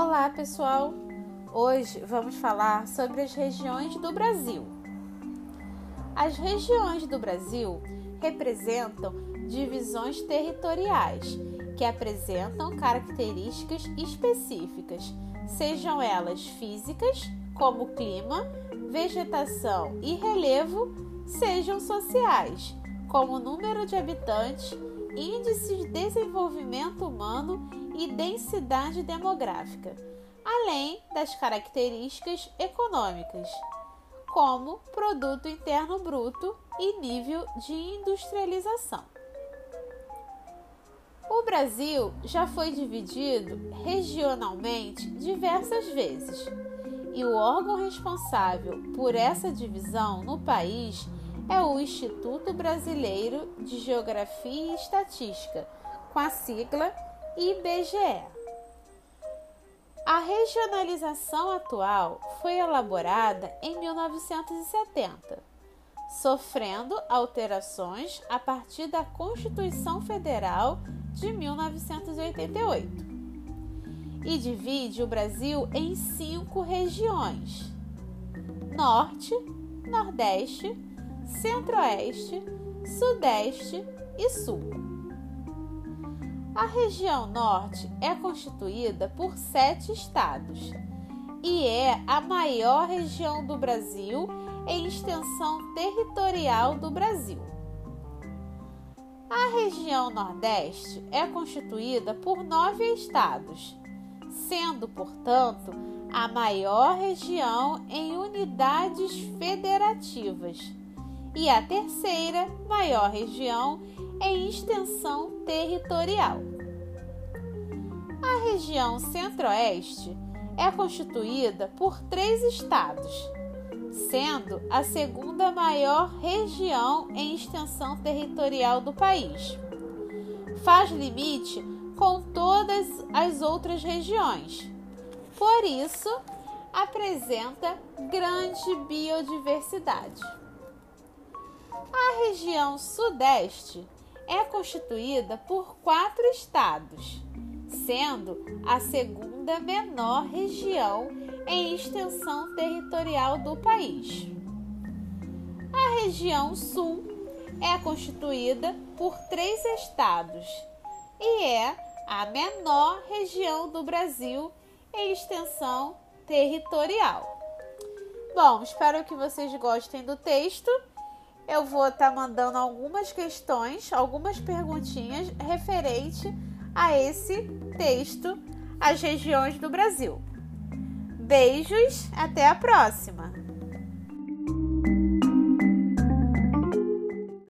Olá, pessoal! Hoje vamos falar sobre as regiões do Brasil. As regiões do Brasil representam divisões territoriais que apresentam características específicas, sejam elas físicas, como clima, vegetação e relevo, sejam sociais, como número de habitantes, índice de desenvolvimento humano e densidade demográfica, além das características econômicas, como produto interno bruto e nível de industrialização. O Brasil já foi dividido regionalmente diversas vezes, e o órgão responsável por essa divisão no país é o Instituto Brasileiro de Geografia e Estatística, com a sigla IBGE. A regionalização atual foi elaborada em 1970, sofrendo alterações a partir da Constituição Federal de 1988 e divide o Brasil em cinco regiões: Norte, Nordeste, Centro-Oeste, Sudeste e Sul. A região norte é constituída por sete estados e é a maior região do Brasil em extensão territorial do Brasil. A região Nordeste é constituída por nove estados, sendo, portanto, a maior região em unidades federativas e a terceira maior região em extensão territorial. A região Centro-Oeste é constituída por três estados, sendo a segunda maior região em extensão territorial do país. Faz limite com todas as outras regiões. Por isso, apresenta grande biodiversidade. A região Sudeste é constituída por quatro estados, sendo a segunda menor região em extensão territorial do país. A região Sul é constituída por três estados e é a menor região do Brasil em extensão territorial. Bom, espero que vocês gostem do texto eu vou estar tá mandando algumas questões, algumas perguntinhas referente a esse texto, as regiões do Brasil. Beijos, até a próxima!